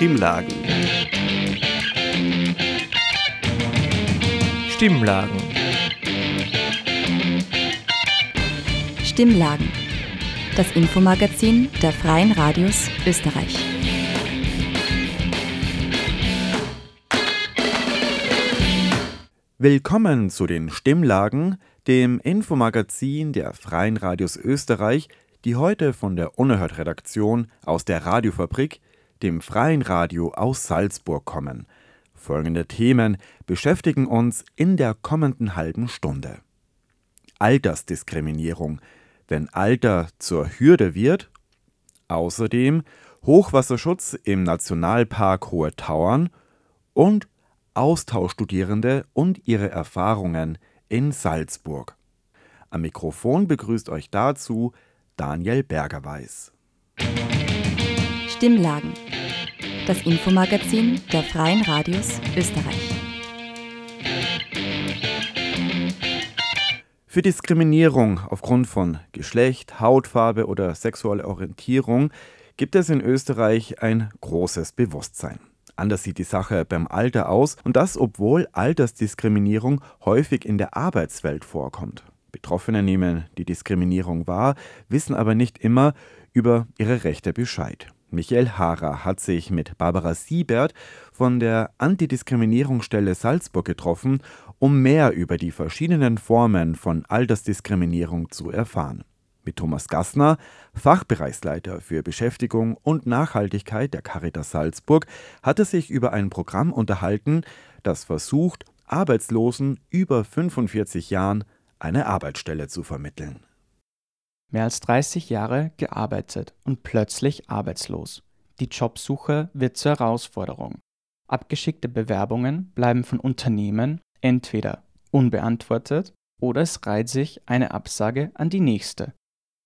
Stimmlagen. Stimmlagen. Stimmlagen. Das Infomagazin der Freien Radios Österreich. Willkommen zu den Stimmlagen, dem Infomagazin der Freien Radios Österreich, die heute von der Unerhört-Redaktion aus der Radiofabrik, dem Freien Radio aus Salzburg kommen. Folgende Themen beschäftigen uns in der kommenden halben Stunde. Altersdiskriminierung, wenn Alter zur Hürde wird. Außerdem Hochwasserschutz im Nationalpark Hohe Tauern und Austauschstudierende und ihre Erfahrungen in Salzburg. Am Mikrofon begrüßt euch dazu Daniel Bergerweis. Stimmlagen. Das Infomagazin der Freien Radios Österreich. Für Diskriminierung aufgrund von Geschlecht, Hautfarbe oder sexueller Orientierung gibt es in Österreich ein großes Bewusstsein. Anders sieht die Sache beim Alter aus und das, obwohl Altersdiskriminierung häufig in der Arbeitswelt vorkommt. Betroffene nehmen die Diskriminierung wahr, wissen aber nicht immer über ihre Rechte Bescheid. Michael Hara hat sich mit Barbara Siebert von der Antidiskriminierungsstelle Salzburg getroffen, um mehr über die verschiedenen Formen von Altersdiskriminierung zu erfahren. Mit Thomas Gassner, Fachbereichsleiter für Beschäftigung und Nachhaltigkeit der Caritas Salzburg, hat er sich über ein Programm unterhalten, das versucht, Arbeitslosen über 45 Jahren eine Arbeitsstelle zu vermitteln. Mehr als 30 Jahre gearbeitet und plötzlich arbeitslos. Die Jobsuche wird zur Herausforderung. Abgeschickte Bewerbungen bleiben von Unternehmen entweder unbeantwortet oder es reiht sich eine Absage an die nächste.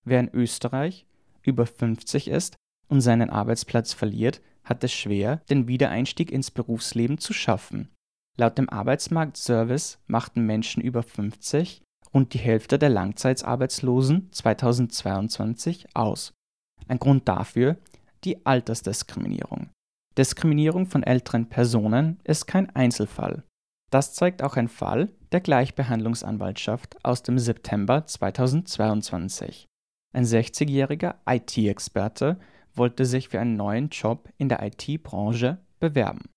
Wer in Österreich über 50 ist und seinen Arbeitsplatz verliert, hat es schwer, den Wiedereinstieg ins Berufsleben zu schaffen. Laut dem Arbeitsmarktservice machten Menschen über 50 rund die Hälfte der Langzeitarbeitslosen 2022 aus. Ein Grund dafür die Altersdiskriminierung. Diskriminierung von älteren Personen ist kein Einzelfall. Das zeigt auch ein Fall der Gleichbehandlungsanwaltschaft aus dem September 2022. Ein 60-jähriger IT-Experte wollte sich für einen neuen Job in der IT-Branche bewerben.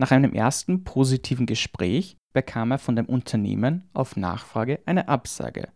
Nach einem ersten positiven Gespräch bekam er von dem Unternehmen auf Nachfrage eine Absage.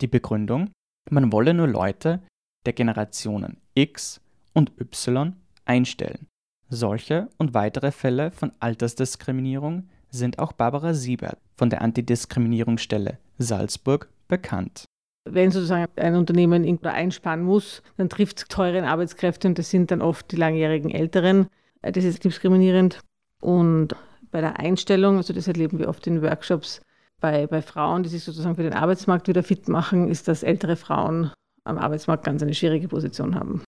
Die Begründung, man wolle nur Leute der Generationen X und Y einstellen. Solche und weitere Fälle von Altersdiskriminierung sind auch Barbara Siebert von der Antidiskriminierungsstelle Salzburg bekannt. Wenn sozusagen ein Unternehmen irgendwo einsparen muss, dann trifft es teuren Arbeitskräfte und das sind dann oft die langjährigen Älteren. Das ist diskriminierend. Und bei der Einstellung, also das erleben wir oft in Workshops, bei, bei Frauen, die sich sozusagen für den Arbeitsmarkt wieder fit machen, ist, dass ältere Frauen am Arbeitsmarkt ganz eine schwierige Position haben.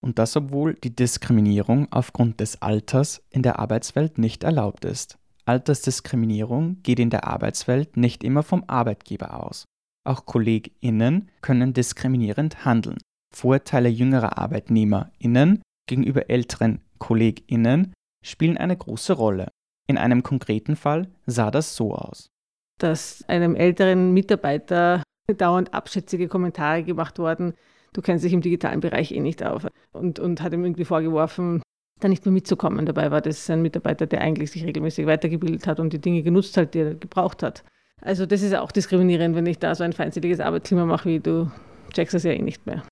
Und das, obwohl die Diskriminierung aufgrund des Alters in der Arbeitswelt nicht erlaubt ist. Altersdiskriminierung geht in der Arbeitswelt nicht immer vom Arbeitgeber aus. Auch KollegInnen können diskriminierend handeln. Vorteile jüngerer ArbeitnehmerInnen gegenüber älteren KollegInnen spielen eine große Rolle. In einem konkreten Fall sah das so aus. Dass einem älteren Mitarbeiter dauernd abschätzige Kommentare gemacht worden, du kennst dich im digitalen Bereich eh nicht auf. Und, und hat ihm irgendwie vorgeworfen, da nicht mehr mitzukommen. Dabei war das ein Mitarbeiter, der eigentlich sich regelmäßig weitergebildet hat und die Dinge genutzt hat, die er gebraucht hat. Also das ist auch diskriminierend, wenn ich da so ein feindseliges Arbeitsklima mache, wie du checkst das ja eh nicht mehr.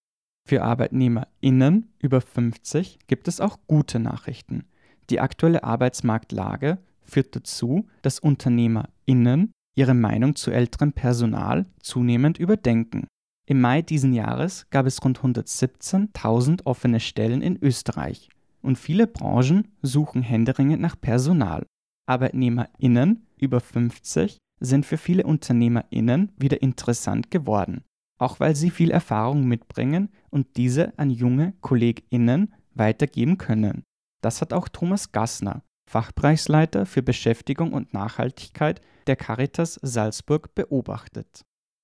Für ArbeitnehmerInnen über 50 gibt es auch gute Nachrichten. Die aktuelle Arbeitsmarktlage führt dazu, dass UnternehmerInnen ihre Meinung zu älterem Personal zunehmend überdenken. Im Mai diesen Jahres gab es rund 117.000 offene Stellen in Österreich und viele Branchen suchen händeringend nach Personal. ArbeitnehmerInnen über 50 sind für viele UnternehmerInnen wieder interessant geworden, auch weil sie viel Erfahrung mitbringen und diese an junge KollegInnen weitergeben können. Das hat auch Thomas Gassner, Fachbereichsleiter für Beschäftigung und Nachhaltigkeit der Caritas Salzburg, beobachtet.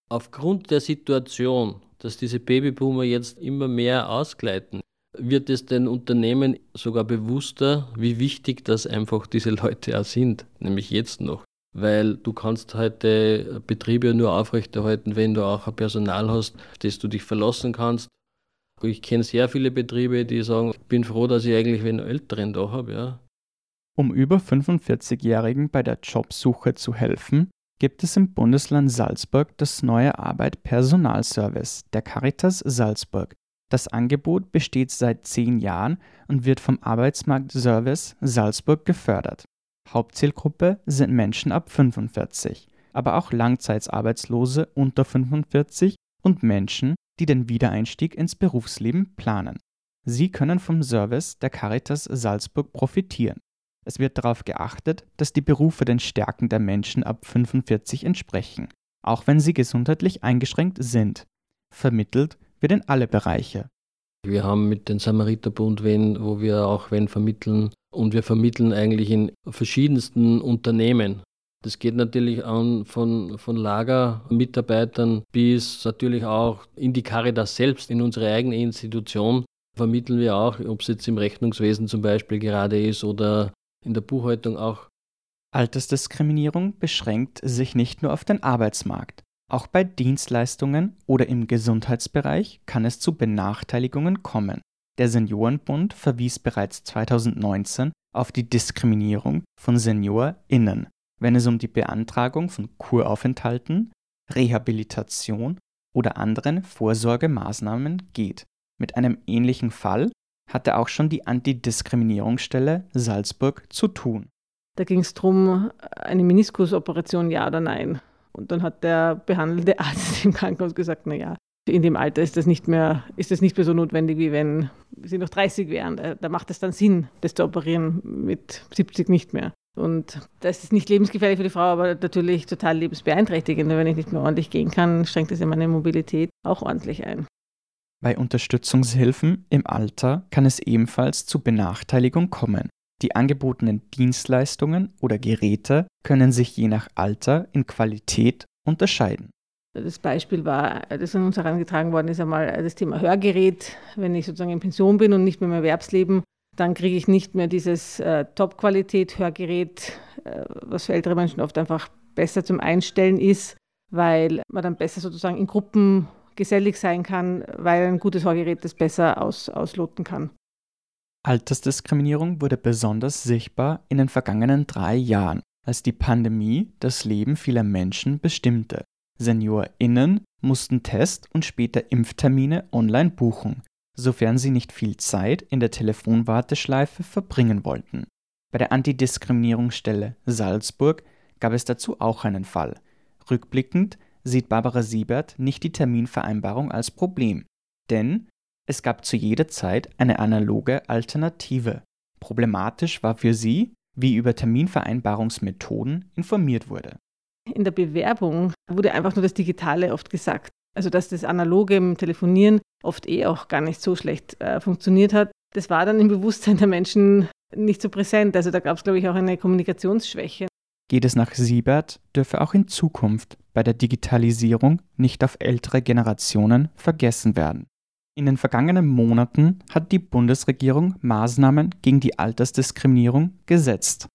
Aufgrund der Situation, dass diese Babyboomer jetzt immer mehr ausgleiten, wird es den Unternehmen sogar bewusster, wie wichtig das einfach diese Leute auch sind, nämlich jetzt noch. Weil du kannst heute Betriebe nur aufrechterhalten, wenn du auch ein Personal hast, das du dich verlassen kannst. Ich kenne sehr viele Betriebe, die sagen, ich bin froh, dass ich eigentlich einen Älteren da habe. Ja. Um über 45-Jährigen bei der Jobsuche zu helfen, gibt es im Bundesland Salzburg das neue Arbeit Personalservice der Caritas Salzburg. Das Angebot besteht seit zehn Jahren und wird vom Arbeitsmarktservice Salzburg gefördert. Hauptzielgruppe sind Menschen ab 45, aber auch Langzeitarbeitslose unter 45 und Menschen, die den Wiedereinstieg ins Berufsleben planen. Sie können vom Service der Caritas Salzburg profitieren. Es wird darauf geachtet, dass die Berufe den Stärken der Menschen ab 45 entsprechen, auch wenn sie gesundheitlich eingeschränkt sind. Vermittelt wird in alle Bereiche. Wir haben mit dem Samariterbund wen, wo wir auch wen vermitteln und wir vermitteln eigentlich in verschiedensten Unternehmen. Das geht natürlich an von, von Lagermitarbeitern bis natürlich auch in die Caritas selbst, in unsere eigene Institution vermitteln wir auch, ob es jetzt im Rechnungswesen zum Beispiel gerade ist oder in der Buchhaltung auch. Altersdiskriminierung beschränkt sich nicht nur auf den Arbeitsmarkt. Auch bei Dienstleistungen oder im Gesundheitsbereich kann es zu Benachteiligungen kommen. Der Seniorenbund verwies bereits 2019 auf die Diskriminierung von SeniorInnen, wenn es um die Beantragung von Kuraufenthalten, Rehabilitation oder anderen Vorsorgemaßnahmen geht. Mit einem ähnlichen Fall hatte auch schon die Antidiskriminierungsstelle Salzburg zu tun. Da ging es darum, eine Meniskusoperation ja oder nein. Und dann hat der behandelte Arzt im Krankenhaus gesagt, naja, in dem Alter ist das nicht mehr, ist das nicht mehr so notwendig, wie wenn sie noch 30 wären. Da, da macht es dann Sinn, das zu operieren, mit 70 nicht mehr. Und das ist nicht lebensgefährlich für die Frau, aber natürlich total lebensbeeinträchtigend. Wenn ich nicht mehr ordentlich gehen kann, schränkt das ja meine Mobilität auch ordentlich ein. Bei Unterstützungshilfen im Alter kann es ebenfalls zu Benachteiligung kommen. Die angebotenen Dienstleistungen oder Geräte können sich je nach Alter in Qualität unterscheiden. Das Beispiel war, das an uns herangetragen worden ist, einmal das Thema Hörgerät. Wenn ich sozusagen in Pension bin und nicht mehr im Erwerbsleben, dann kriege ich nicht mehr dieses äh, Top-Qualität-Hörgerät, äh, was für ältere Menschen oft einfach besser zum Einstellen ist, weil man dann besser sozusagen in Gruppen gesellig sein kann, weil ein gutes Hörgerät das besser aus, ausloten kann. Altersdiskriminierung wurde besonders sichtbar in den vergangenen drei Jahren, als die Pandemie das Leben vieler Menschen bestimmte. SeniorInnen mussten Test- und später Impftermine online buchen, sofern sie nicht viel Zeit in der Telefonwarteschleife verbringen wollten. Bei der Antidiskriminierungsstelle Salzburg gab es dazu auch einen Fall. Rückblickend sieht Barbara Siebert nicht die Terminvereinbarung als Problem, denn es gab zu jeder Zeit eine analoge Alternative. Problematisch war für sie, wie über Terminvereinbarungsmethoden informiert wurde. In der Bewerbung wurde einfach nur das Digitale oft gesagt. Also dass das analoge im Telefonieren oft eh auch gar nicht so schlecht äh, funktioniert hat. Das war dann im Bewusstsein der Menschen nicht so präsent. Also da gab es, glaube ich, auch eine Kommunikationsschwäche. Geht es nach Siebert, dürfe auch in Zukunft bei der Digitalisierung nicht auf ältere Generationen vergessen werden. In den vergangenen Monaten hat die Bundesregierung Maßnahmen gegen die Altersdiskriminierung gesetzt.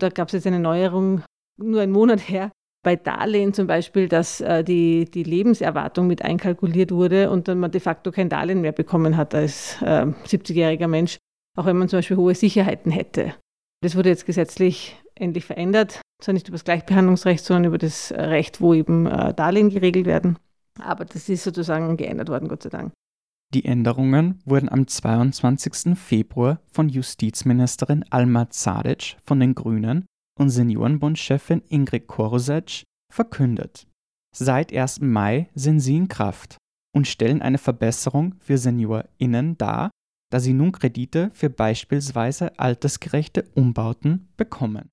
Da gab es jetzt eine Neuerung, nur einen Monat her, bei Darlehen zum Beispiel, dass äh, die, die Lebenserwartung mit einkalkuliert wurde und dann man de facto kein Darlehen mehr bekommen hat als äh, 70-jähriger Mensch, auch wenn man zum Beispiel hohe Sicherheiten hätte. Das wurde jetzt gesetzlich endlich verändert, zwar nicht über das Gleichbehandlungsrecht, sondern über das Recht, wo eben äh, Darlehen geregelt werden. Aber das ist sozusagen geändert worden, Gott sei Dank. Die Änderungen wurden am 22. Februar von Justizministerin Alma Zadic von den Grünen und Seniorenbundchefin Ingrid Korosec verkündet. Seit 1. Mai sind sie in Kraft und stellen eine Verbesserung für SeniorInnen dar, da sie nun Kredite für beispielsweise altersgerechte Umbauten bekommen.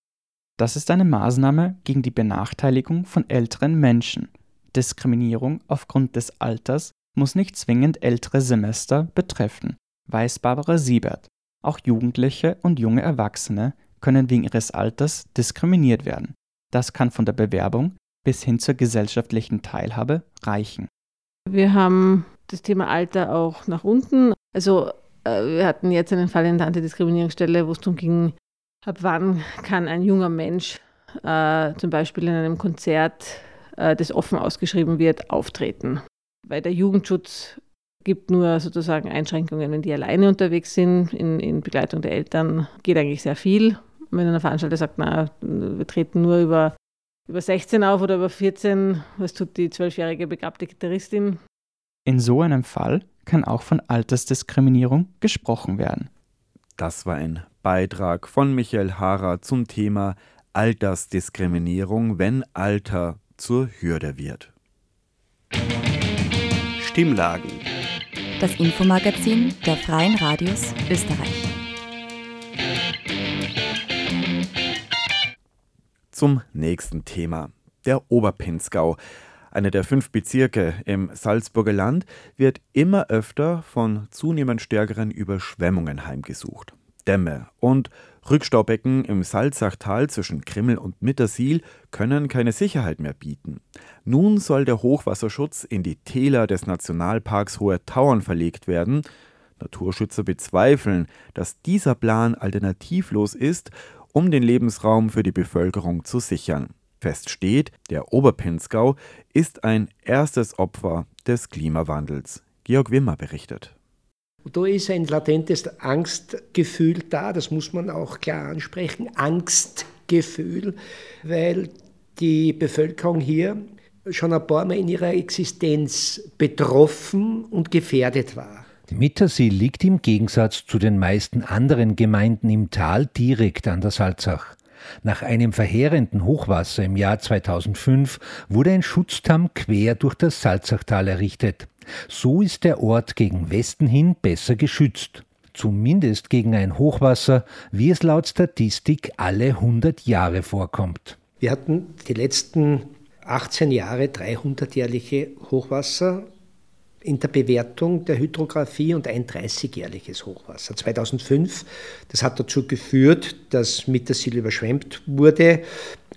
Das ist eine Maßnahme gegen die Benachteiligung von älteren Menschen. Diskriminierung aufgrund des Alters muss nicht zwingend ältere Semester betreffen, weiß Barbara Siebert. Auch Jugendliche und junge Erwachsene können wegen ihres Alters diskriminiert werden. Das kann von der Bewerbung bis hin zur gesellschaftlichen Teilhabe reichen. Wir haben das Thema Alter auch nach unten. Also wir hatten jetzt einen Fall in der Antidiskriminierungsstelle, wo es darum ging, ab wann kann ein junger Mensch äh, zum Beispiel in einem Konzert, äh, das offen ausgeschrieben wird, auftreten. Weil der Jugendschutz gibt nur sozusagen Einschränkungen, wenn die alleine unterwegs sind, in, in Begleitung der Eltern geht eigentlich sehr viel. wenn ein Veranstalter sagt, na, wir treten nur über, über 16 auf oder über 14, was tut die zwölfjährige begabte Gitarristin? In so einem Fall kann auch von Altersdiskriminierung gesprochen werden. Das war ein Beitrag von Michael Hara zum Thema Altersdiskriminierung, wenn Alter zur Hürde wird. Stimmlagen. Das Infomagazin der Freien Radios Österreich. Zum nächsten Thema. Der Oberpinzgau einer der fünf Bezirke im Salzburger Land, wird immer öfter von zunehmend stärkeren Überschwemmungen heimgesucht. Dämme und Rückstaubecken im Salzachtal zwischen Krimmel und Mittersiel können keine Sicherheit mehr bieten. Nun soll der Hochwasserschutz in die Täler des Nationalparks Hohe Tauern verlegt werden. Naturschützer bezweifeln, dass dieser Plan alternativlos ist, um den Lebensraum für die Bevölkerung zu sichern. Fest steht, der Oberpinzgau ist ein erstes Opfer des Klimawandels. Georg Wimmer berichtet. Da ist ein latentes Angstgefühl da, das muss man auch klar ansprechen. Angstgefühl, weil die Bevölkerung hier schon ein paar Mal in ihrer Existenz betroffen und gefährdet war. Mittersee liegt im Gegensatz zu den meisten anderen Gemeinden im Tal direkt an der Salzach. Nach einem verheerenden Hochwasser im Jahr 2005 wurde ein Schutzdamm quer durch das Salzachtal errichtet. So ist der Ort gegen Westen hin besser geschützt. Zumindest gegen ein Hochwasser, wie es laut Statistik alle 100 Jahre vorkommt. Wir hatten die letzten 18 Jahre 300-jährliche Hochwasser in der Bewertung der Hydrographie und ein 30-jährliches Hochwasser. 2005, das hat dazu geführt, dass Mittersil überschwemmt wurde.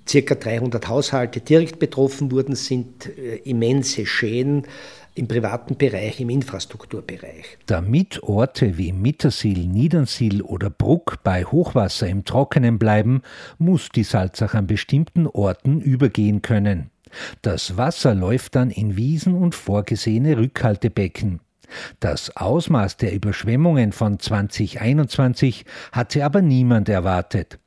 Circa 300 Haushalte direkt betroffen wurden, sind äh, immense Schäden im privaten Bereich, im Infrastrukturbereich. Damit Orte wie Mittersil, Niedernsil oder Bruck bei Hochwasser im Trockenen bleiben, muss die Salzach an bestimmten Orten übergehen können. Das Wasser läuft dann in Wiesen und vorgesehene Rückhaltebecken. Das Ausmaß der Überschwemmungen von 2021 hatte aber niemand erwartet.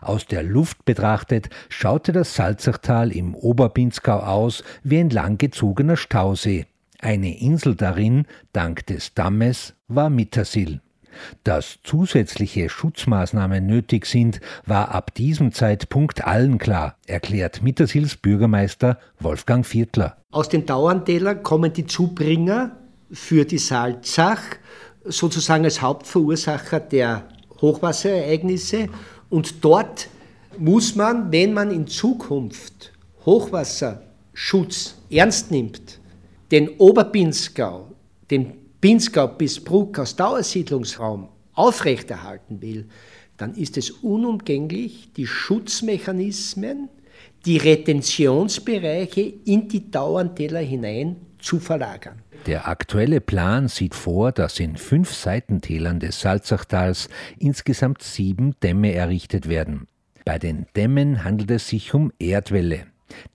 Aus der Luft betrachtet schaute das Salzachtal im Oberbinzgau aus wie ein langgezogener Stausee. Eine Insel darin, dank des Dammes, war Mittersill. Dass zusätzliche Schutzmaßnahmen nötig sind, war ab diesem Zeitpunkt allen klar, erklärt Mittersils Bürgermeister Wolfgang Viertler. Aus den Dauerntälern kommen die Zubringer für die Salzach sozusagen als Hauptverursacher der Hochwasserereignisse und dort muss man, wenn man in Zukunft Hochwasserschutz ernst nimmt, den Oberpinzgau, den Pinzgau bis Bruck als Dauersiedlungsraum aufrechterhalten will, dann ist es unumgänglich, die Schutzmechanismen, die Retentionsbereiche in die Dauerntäler hinein zu verlagern. Der aktuelle Plan sieht vor, dass in fünf Seitentälern des Salzachtals insgesamt sieben Dämme errichtet werden. Bei den Dämmen handelt es sich um Erdwälle.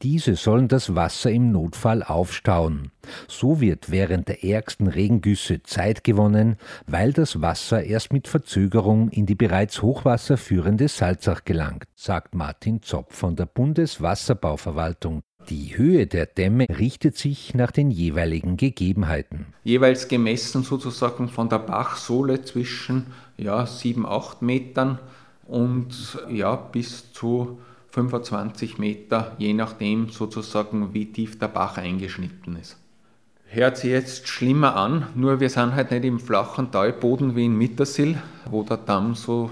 Diese sollen das Wasser im Notfall aufstauen. So wird während der ärgsten Regengüsse Zeit gewonnen, weil das Wasser erst mit Verzögerung in die bereits hochwasserführende Salzach gelangt, sagt Martin Zopp von der Bundeswasserbauverwaltung. Die Höhe der Dämme richtet sich nach den jeweiligen Gegebenheiten. Jeweils gemessen sozusagen von der Bachsohle zwischen ja, 7, 8 Metern und ja, bis zu 25 Meter, je nachdem sozusagen, wie tief der Bach eingeschnitten ist. Hört sich jetzt schlimmer an, nur wir sind halt nicht im flachen Talboden wie in Mittersill, wo der Damm so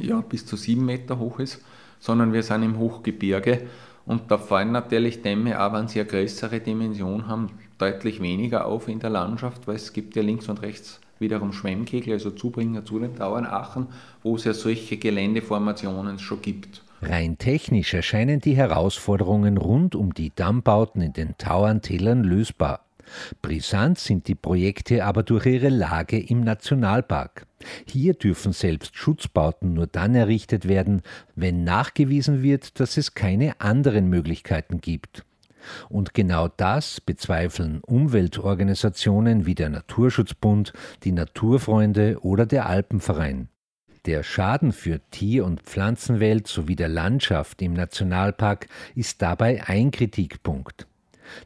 ja, bis zu 7 Meter hoch ist, sondern wir sind im Hochgebirge und da fallen natürlich Dämme, auch wenn sie eine größere Dimension haben, deutlich weniger auf in der Landschaft, weil es gibt ja links und rechts wiederum Schwemmkegel, also Zubringer zu den Tauernachen, wo es ja solche Geländeformationen schon gibt. Rein technisch erscheinen die Herausforderungen rund um die Dammbauten in den Tauerntälern lösbar. Brisant sind die Projekte aber durch ihre Lage im Nationalpark. Hier dürfen selbst Schutzbauten nur dann errichtet werden, wenn nachgewiesen wird, dass es keine anderen Möglichkeiten gibt. Und genau das bezweifeln Umweltorganisationen wie der Naturschutzbund, die Naturfreunde oder der Alpenverein. Der Schaden für Tier- und Pflanzenwelt sowie der Landschaft im Nationalpark ist dabei ein Kritikpunkt.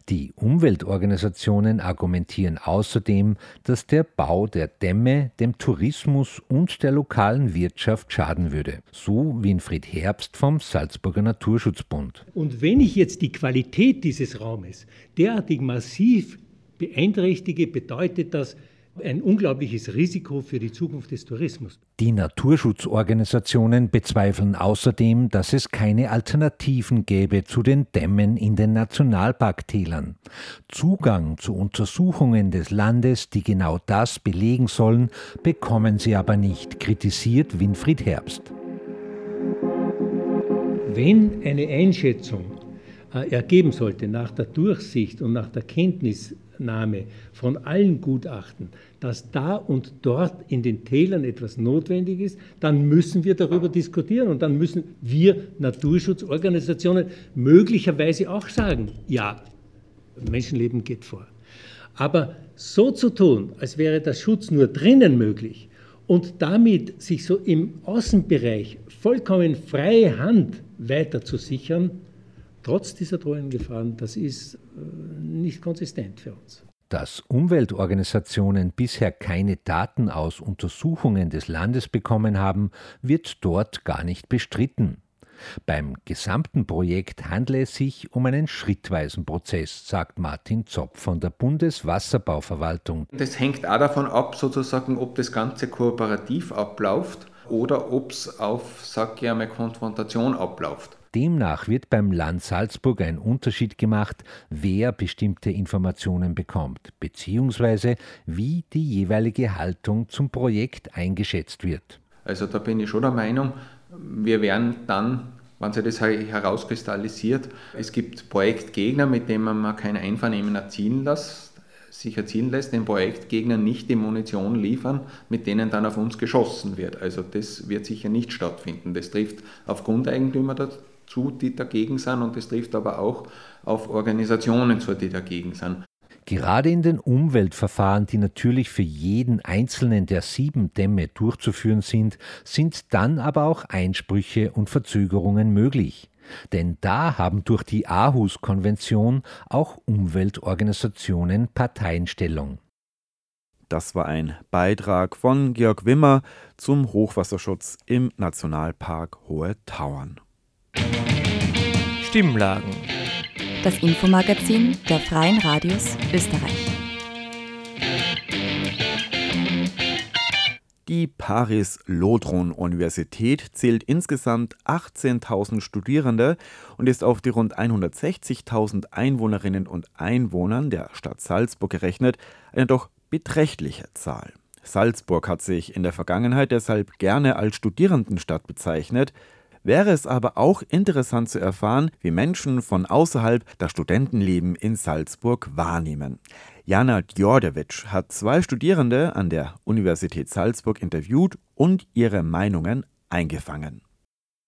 Die Umweltorganisationen argumentieren außerdem, dass der Bau der Dämme dem Tourismus und der lokalen Wirtschaft schaden würde, so Winfried Herbst vom Salzburger Naturschutzbund. Und wenn ich jetzt die Qualität dieses Raumes derartig massiv beeinträchtige, bedeutet das, ein unglaubliches Risiko für die Zukunft des Tourismus. Die Naturschutzorganisationen bezweifeln außerdem, dass es keine Alternativen gäbe zu den Dämmen in den Nationalparktälern. Zugang zu Untersuchungen des Landes, die genau das belegen sollen, bekommen sie aber nicht, kritisiert Winfried Herbst. Wenn eine Einschätzung äh, ergeben sollte nach der Durchsicht und nach der Kenntnis Nahme von allen Gutachten, dass da und dort in den Tälern etwas notwendig ist, dann müssen wir darüber diskutieren und dann müssen wir Naturschutzorganisationen möglicherweise auch sagen, ja, Menschenleben geht vor. Aber so zu tun, als wäre der Schutz nur drinnen möglich und damit sich so im Außenbereich vollkommen freie Hand weiter zu sichern, trotz dieser drohenden Gefahren, das ist äh, nicht konsistent für uns. Dass Umweltorganisationen bisher keine Daten aus Untersuchungen des Landes bekommen haben, wird dort gar nicht bestritten. Beim gesamten Projekt handle es sich um einen schrittweisen Prozess, sagt Martin Zopp von der Bundeswasserbauverwaltung. Das hängt auch davon ab, sozusagen, ob das Ganze kooperativ abläuft oder ob es auf, sag ich einmal, Konfrontation abläuft. Demnach wird beim Land Salzburg ein Unterschied gemacht, wer bestimmte Informationen bekommt, beziehungsweise wie die jeweilige Haltung zum Projekt eingeschätzt wird. Also da bin ich schon der Meinung, wir werden dann, wenn sich das herauskristallisiert, es gibt Projektgegner, mit denen man kein Einvernehmen erzielen lässt, sich erzielen lässt, den Projektgegnern nicht die Munition liefern, mit denen dann auf uns geschossen wird. Also das wird sicher nicht stattfinden. Das trifft auf Grundeigentümer zu, die dagegen sind und das trifft aber auch auf Organisationen zu, die dagegen sind. Gerade in den Umweltverfahren, die natürlich für jeden einzelnen der sieben Dämme durchzuführen sind, sind dann aber auch Einsprüche und Verzögerungen möglich. Denn da haben durch die Aarhus-Konvention auch Umweltorganisationen Parteienstellung. Das war ein Beitrag von Georg Wimmer zum Hochwasserschutz im Nationalpark Hohe Tauern. Stimmlagen. Das Infomagazin der Freien Radios Österreich. Die Paris-Lodron-Universität zählt insgesamt 18.000 Studierende und ist auf die rund 160.000 Einwohnerinnen und Einwohnern der Stadt Salzburg gerechnet eine doch beträchtliche Zahl. Salzburg hat sich in der Vergangenheit deshalb gerne als Studierendenstadt bezeichnet, wäre es aber auch interessant zu erfahren, wie Menschen von außerhalb das Studentenleben in Salzburg wahrnehmen. Jana Djordjevic hat zwei Studierende an der Universität Salzburg interviewt und ihre Meinungen eingefangen.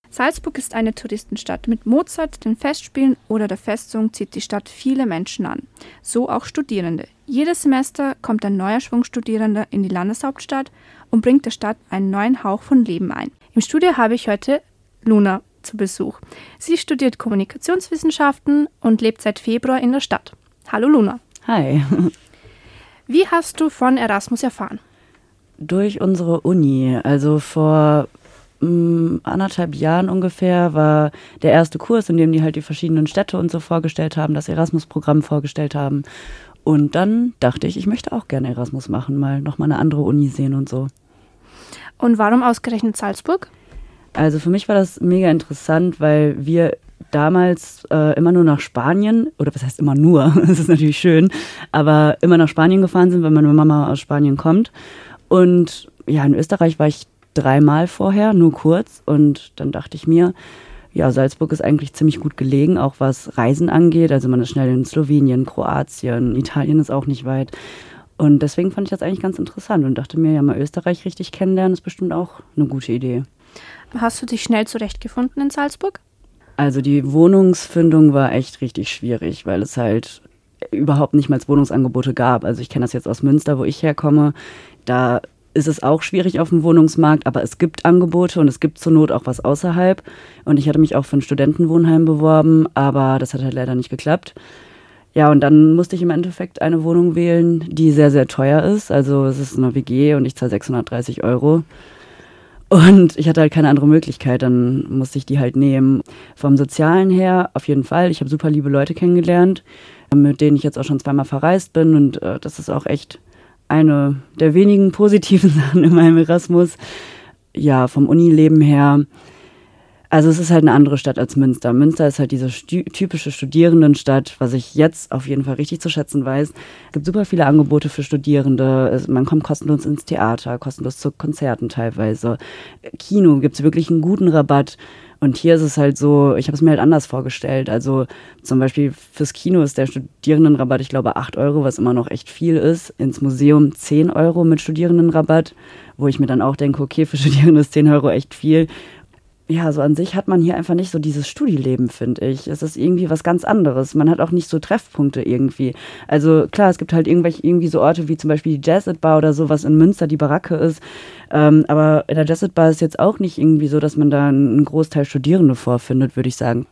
Salzburg ist eine Touristenstadt. Mit Mozart, den Festspielen oder der Festung zieht die Stadt viele Menschen an. So auch Studierende. Jedes Semester kommt ein neuer Schwung Studierender in die Landeshauptstadt und bringt der Stadt einen neuen Hauch von Leben ein. Im Studio habe ich heute Luna zu Besuch. Sie studiert Kommunikationswissenschaften und lebt seit Februar in der Stadt. Hallo Luna. Hi. Wie hast du von Erasmus erfahren? Durch unsere Uni. Also vor mh, mm, anderthalb Jahren ungefähr war der erste Kurs, in dem die halt die verschiedenen Städte und so vorgestellt haben, das Erasmus-Programm vorgestellt haben. Und dann dachte ich, ich möchte auch gerne Erasmus machen, mal nochmal eine andere Uni sehen und so. Und warum ausgerechnet Salzburg? Also für mich war das mega interessant, weil wir damals äh, immer nur nach Spanien, oder was heißt immer nur, das ist natürlich schön, aber immer nach Spanien gefahren sind, weil meine Mama aus Spanien kommt. Und ja, in Österreich war ich dreimal vorher, nur kurz. Und dann dachte ich mir, ja, Salzburg ist eigentlich ziemlich gut gelegen, auch was Reisen angeht. Also man ist schnell in Slowenien, Kroatien, Italien ist auch nicht weit. Und deswegen fand ich das eigentlich ganz interessant und dachte mir, ja, mal Österreich richtig kennenlernen ist bestimmt auch eine gute Idee. Hast du dich schnell zurechtgefunden in Salzburg? Also die Wohnungsfindung war echt richtig schwierig, weil es halt überhaupt nicht mal Wohnungsangebote gab. Also ich kenne das jetzt aus Münster, wo ich herkomme. Da ist es auch schwierig auf dem Wohnungsmarkt, aber es gibt Angebote und es gibt zur Not auch was außerhalb. Und ich hatte mich auch für ein Studentenwohnheim beworben, aber das hat halt leider nicht geklappt. Ja, und dann musste ich im Endeffekt eine Wohnung wählen, die sehr, sehr teuer ist. Also es ist eine WG und ich zahle 630 Euro. Und ich hatte halt keine andere Möglichkeit, dann musste ich die halt nehmen. Vom Sozialen her auf jeden Fall. Ich habe super liebe Leute kennengelernt, mit denen ich jetzt auch schon zweimal verreist bin. Und äh, das ist auch echt eine der wenigen positiven Sachen in meinem Erasmus. Ja, vom Unileben her. Also es ist halt eine andere Stadt als Münster. Münster ist halt diese typische Studierendenstadt, was ich jetzt auf jeden Fall richtig zu schätzen weiß. Es gibt super viele Angebote für Studierende. Man kommt kostenlos ins Theater, kostenlos zu Konzerten teilweise. Kino gibt es wirklich einen guten Rabatt. Und hier ist es halt so, ich habe es mir halt anders vorgestellt. Also zum Beispiel fürs Kino ist der Studierendenrabatt, ich glaube, 8 Euro, was immer noch echt viel ist. Ins Museum 10 Euro mit Studierendenrabatt, wo ich mir dann auch denke, okay, für Studierende ist 10 Euro echt viel ja, so an sich hat man hier einfach nicht so dieses Studieleben, finde ich. Es ist irgendwie was ganz anderes. Man hat auch nicht so Treffpunkte irgendwie. Also klar, es gibt halt irgendwelche irgendwie so Orte wie zum Beispiel die Jazzit Bar oder so, was in Münster die Baracke ist. Ähm, aber in der Jazzit Bar ist jetzt auch nicht irgendwie so, dass man da einen Großteil Studierende vorfindet, würde ich sagen.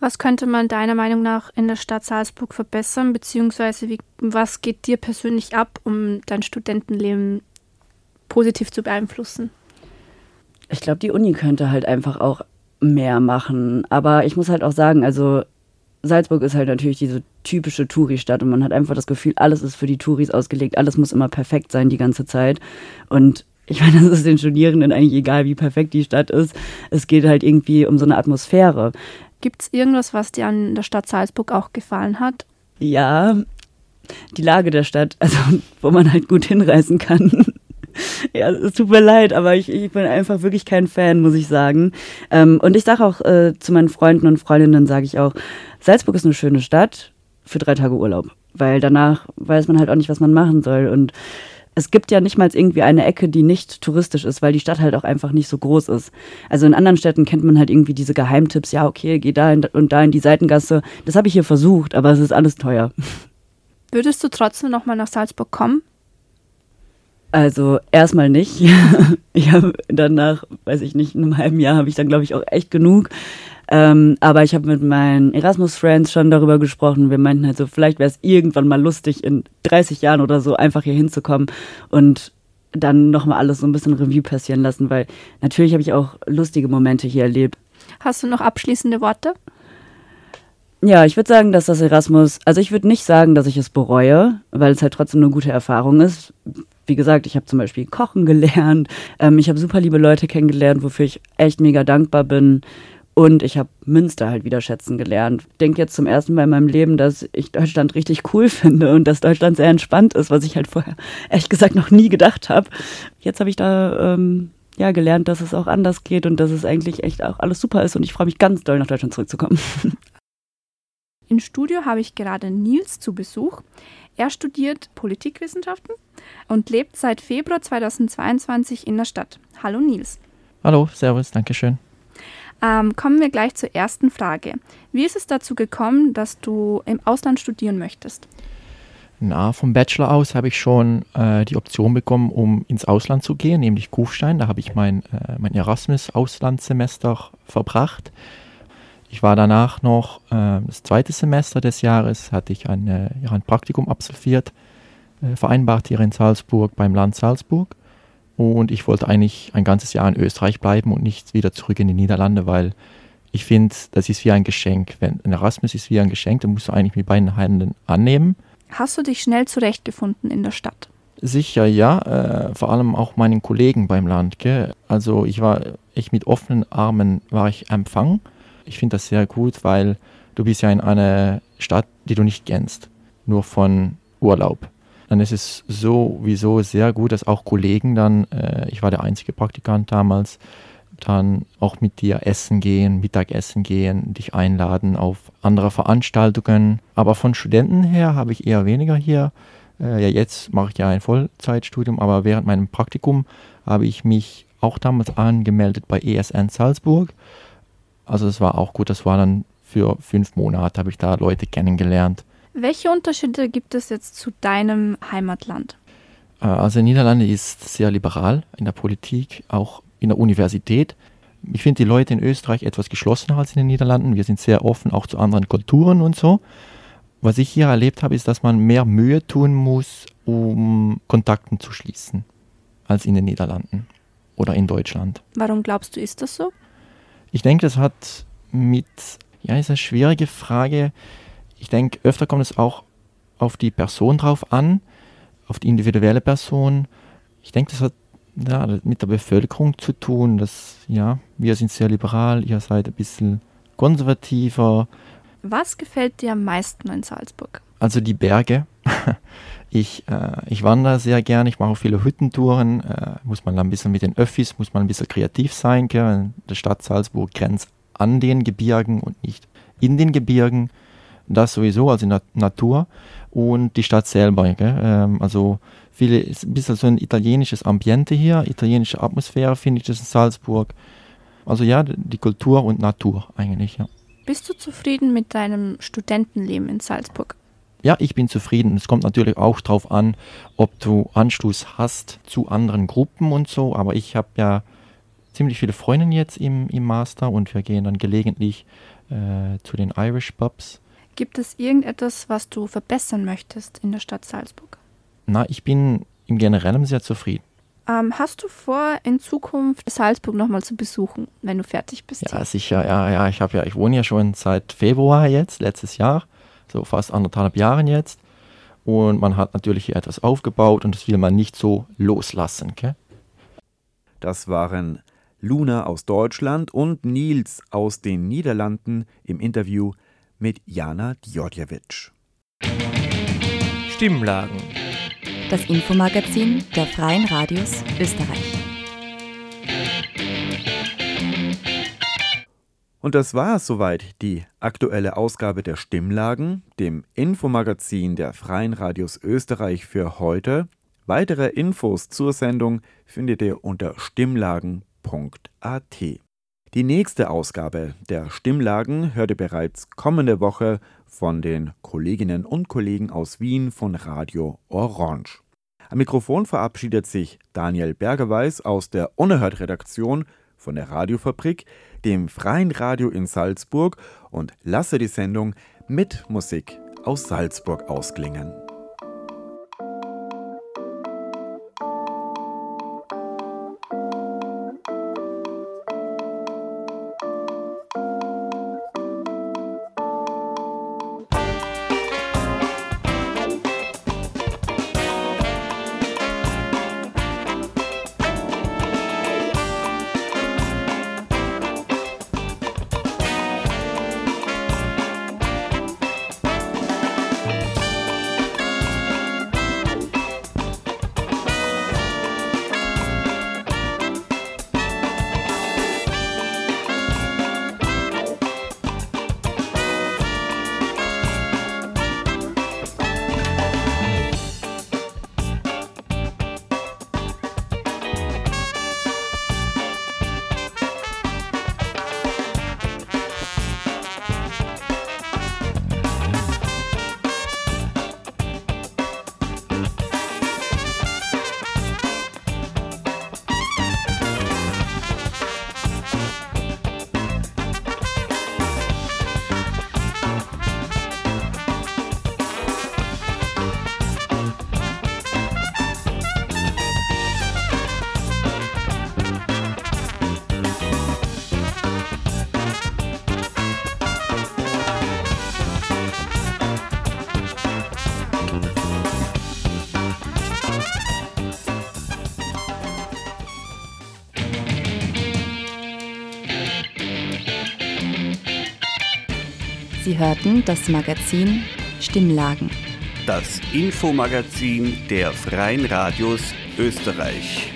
Was könnte man deiner Meinung nach in der Stadt Salzburg verbessern, beziehungsweise wie, was geht dir persönlich ab, um dein Studentenleben positiv zu beeinflussen? Ich glaube, die Uni könnte halt einfach auch mehr machen. Aber ich muss halt auch sagen, also Salzburg ist halt natürlich diese typische Touri-Stadt und man hat einfach das Gefühl, alles ist für die Touris ausgelegt, alles muss immer perfekt sein die ganze Zeit. Und ich meine, es ist den Studierenden eigentlich egal, wie perfekt die Stadt ist. Es geht halt irgendwie um so eine Atmosphäre. Gibt es irgendwas, was dir an der Stadt Salzburg auch gefallen hat? Ja, die Lage der Stadt, also wo man halt gut hinreisen kann. ja, es tut mir leid, aber ich, ich bin einfach wirklich kein Fan, muss ich sagen. Ähm, und ich sage auch äh, zu meinen Freunden und Freundinnen, sage ich auch, Salzburg ist eine schöne Stadt für drei Tage Urlaub. Weil danach weiß man halt auch nicht, was man machen soll. Und es gibt ja nicht mal irgendwie eine Ecke, die nicht touristisch ist, weil die Stadt halt auch einfach nicht so groß ist. Also in anderen Städten kennt man halt irgendwie diese Geheimtipps, ja, okay, geh da und da in die Seitengasse. Das habe ich hier versucht, aber es ist alles teuer. Würdest du trotzdem nochmal nach Salzburg kommen? Also erstmal nicht. ich habe danach, weiß ich nicht, in einem halben Jahr habe ich dann, glaube ich, auch echt genug. Ähm, aber ich habe mit meinen Erasmus-Friends schon darüber gesprochen. Wir meinten halt so, vielleicht wäre es irgendwann mal lustig, in 30 Jahren oder so einfach hier hinzukommen und dann nochmal alles so ein bisschen Revue passieren lassen, weil natürlich habe ich auch lustige Momente hier erlebt. Hast du noch abschließende Worte? Ja, ich würde sagen, dass das Erasmus, also ich würde nicht sagen, dass ich es bereue, weil es halt trotzdem eine gute Erfahrung ist wie gesagt, ich habe zum Beispiel Kochen gelernt. Ähm, ich habe super liebe Leute kennengelernt, wofür ich echt mega dankbar bin. Und ich habe Münster halt wieder schätzen gelernt. Ich denke jetzt zum ersten Mal in meinem Leben, dass ich Deutschland richtig cool finde und dass Deutschland sehr entspannt ist, was ich halt vorher ehrlich gesagt noch nie gedacht habe. Jetzt habe ich da ähm, ja gelernt, dass es auch anders geht und dass es eigentlich echt auch alles super ist und ich freue mich ganz doll nach Deutschland zurückzukommen. Im Studio habe ich gerade Nils zu Besuch. Er studiert Politikwissenschaften und lebt seit Februar 2022 in der Stadt. Hallo Nils. Hallo, Servus, danke schön. Ähm, kommen wir gleich zur ersten Frage. Wie ist es dazu gekommen, dass du im Ausland studieren möchtest? Na, vom Bachelor aus habe ich schon äh, die Option bekommen, um ins Ausland zu gehen, nämlich Kufstein. Da habe ich mein, äh, mein Erasmus-Auslandssemester verbracht. Ich war danach noch, äh, das zweite Semester des Jahres, hatte ich ein, äh, ein Praktikum absolviert, äh, vereinbart hier in Salzburg beim Land Salzburg. Und ich wollte eigentlich ein ganzes Jahr in Österreich bleiben und nicht wieder zurück in die Niederlande, weil ich finde, das ist wie ein Geschenk. Wenn ein Erasmus ist wie ein Geschenk, dann musst du eigentlich mit beiden Händen annehmen. Hast du dich schnell zurechtgefunden in der Stadt? Sicher ja, äh, vor allem auch meinen Kollegen beim Land. Gell? Also ich war echt mit offenen Armen war ich empfangen ich finde das sehr gut, weil du bist ja in einer Stadt, die du nicht kennst, nur von Urlaub. Dann ist es sowieso sehr gut, dass auch Kollegen dann, äh, ich war der einzige Praktikant damals, dann auch mit dir essen gehen, Mittagessen gehen, dich einladen auf andere Veranstaltungen. Aber von Studenten her habe ich eher weniger hier. Äh, ja, jetzt mache ich ja ein Vollzeitstudium, aber während meinem Praktikum habe ich mich auch damals angemeldet bei ESN Salzburg. Also das war auch gut, das war dann für fünf Monate, habe ich da Leute kennengelernt. Welche Unterschiede gibt es jetzt zu deinem Heimatland? Äh, also Niederlande ist sehr liberal in der Politik, auch in der Universität. Ich finde die Leute in Österreich etwas geschlossener als in den Niederlanden. Wir sind sehr offen auch zu anderen Kulturen und so. Was ich hier erlebt habe, ist, dass man mehr Mühe tun muss, um Kontakten zu schließen, als in den Niederlanden oder in Deutschland. Warum glaubst du, ist das so? Ich denke, das hat mit, ja, ist eine schwierige Frage. Ich denke, öfter kommt es auch auf die Person drauf an, auf die individuelle Person. Ich denke, das hat ja, mit der Bevölkerung zu tun, dass, ja, wir sind sehr liberal, ihr seid ein bisschen konservativer. Was gefällt dir am meisten in Salzburg? Also die Berge. Ich, äh, ich wandere sehr gerne, ich mache viele Hüttentouren, äh, muss man ein bisschen mit den Öffis, muss man ein bisschen kreativ sein. Gell? Die Stadt Salzburg grenzt an den Gebirgen und nicht in den Gebirgen. Das sowieso, also in der Natur und die Stadt selber. Ähm, also viele, ist ein bisschen so ein italienisches Ambiente hier, italienische Atmosphäre finde ich das in Salzburg. Also ja, die Kultur und Natur eigentlich, ja. Bist du zufrieden mit deinem Studentenleben in Salzburg? Ja, ich bin zufrieden. Es kommt natürlich auch darauf an, ob du Anschluss hast zu anderen Gruppen und so. Aber ich habe ja ziemlich viele Freundinnen jetzt im, im Master und wir gehen dann gelegentlich äh, zu den Irish Pubs. Gibt es irgendetwas, was du verbessern möchtest in der Stadt Salzburg? Na, ich bin im Generellen sehr zufrieden. Ähm, hast du vor, in Zukunft Salzburg nochmal zu besuchen, wenn du fertig bist? Ja, sicher. Ja, ja. Ich ja, ich wohne ja schon seit Februar jetzt, letztes Jahr so fast anderthalb Jahren jetzt. Und man hat natürlich hier etwas aufgebaut und das will man nicht so loslassen. Okay? Das waren Luna aus Deutschland und Nils aus den Niederlanden im Interview mit Jana Djordjevic. Stimmlagen. Das Infomagazin der Freien Radios Österreich. Und das war soweit die aktuelle Ausgabe der Stimmlagen, dem Infomagazin der Freien Radios Österreich für heute. Weitere Infos zur Sendung findet ihr unter stimmlagen.at. Die nächste Ausgabe der Stimmlagen hört ihr bereits kommende Woche von den Kolleginnen und Kollegen aus Wien von Radio Orange. Am Mikrofon verabschiedet sich Daniel Bergerweis aus der Unerhört-Redaktion von der Radiofabrik dem Freien Radio in Salzburg und lasse die Sendung mit Musik aus Salzburg ausklingen. Hörten das Magazin Stimmlagen. Das Infomagazin der Freien Radios Österreich.